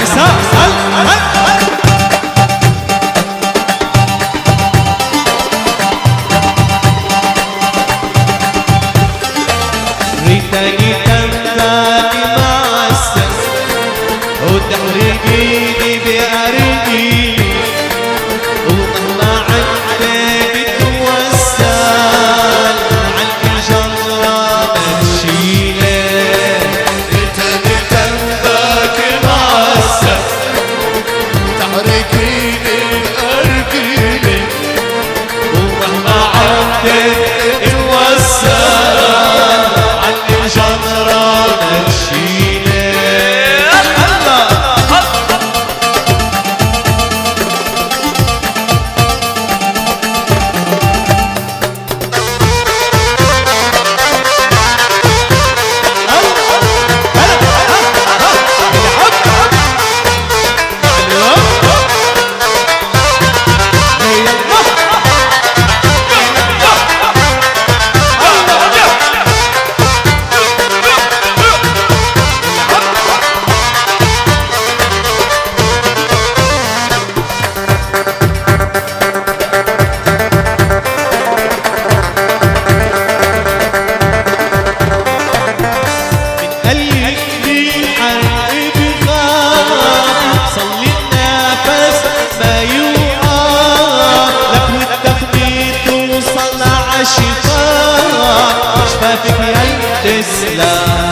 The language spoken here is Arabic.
هل هل ريتني تملاك معسل وتحرقيني بأرضي love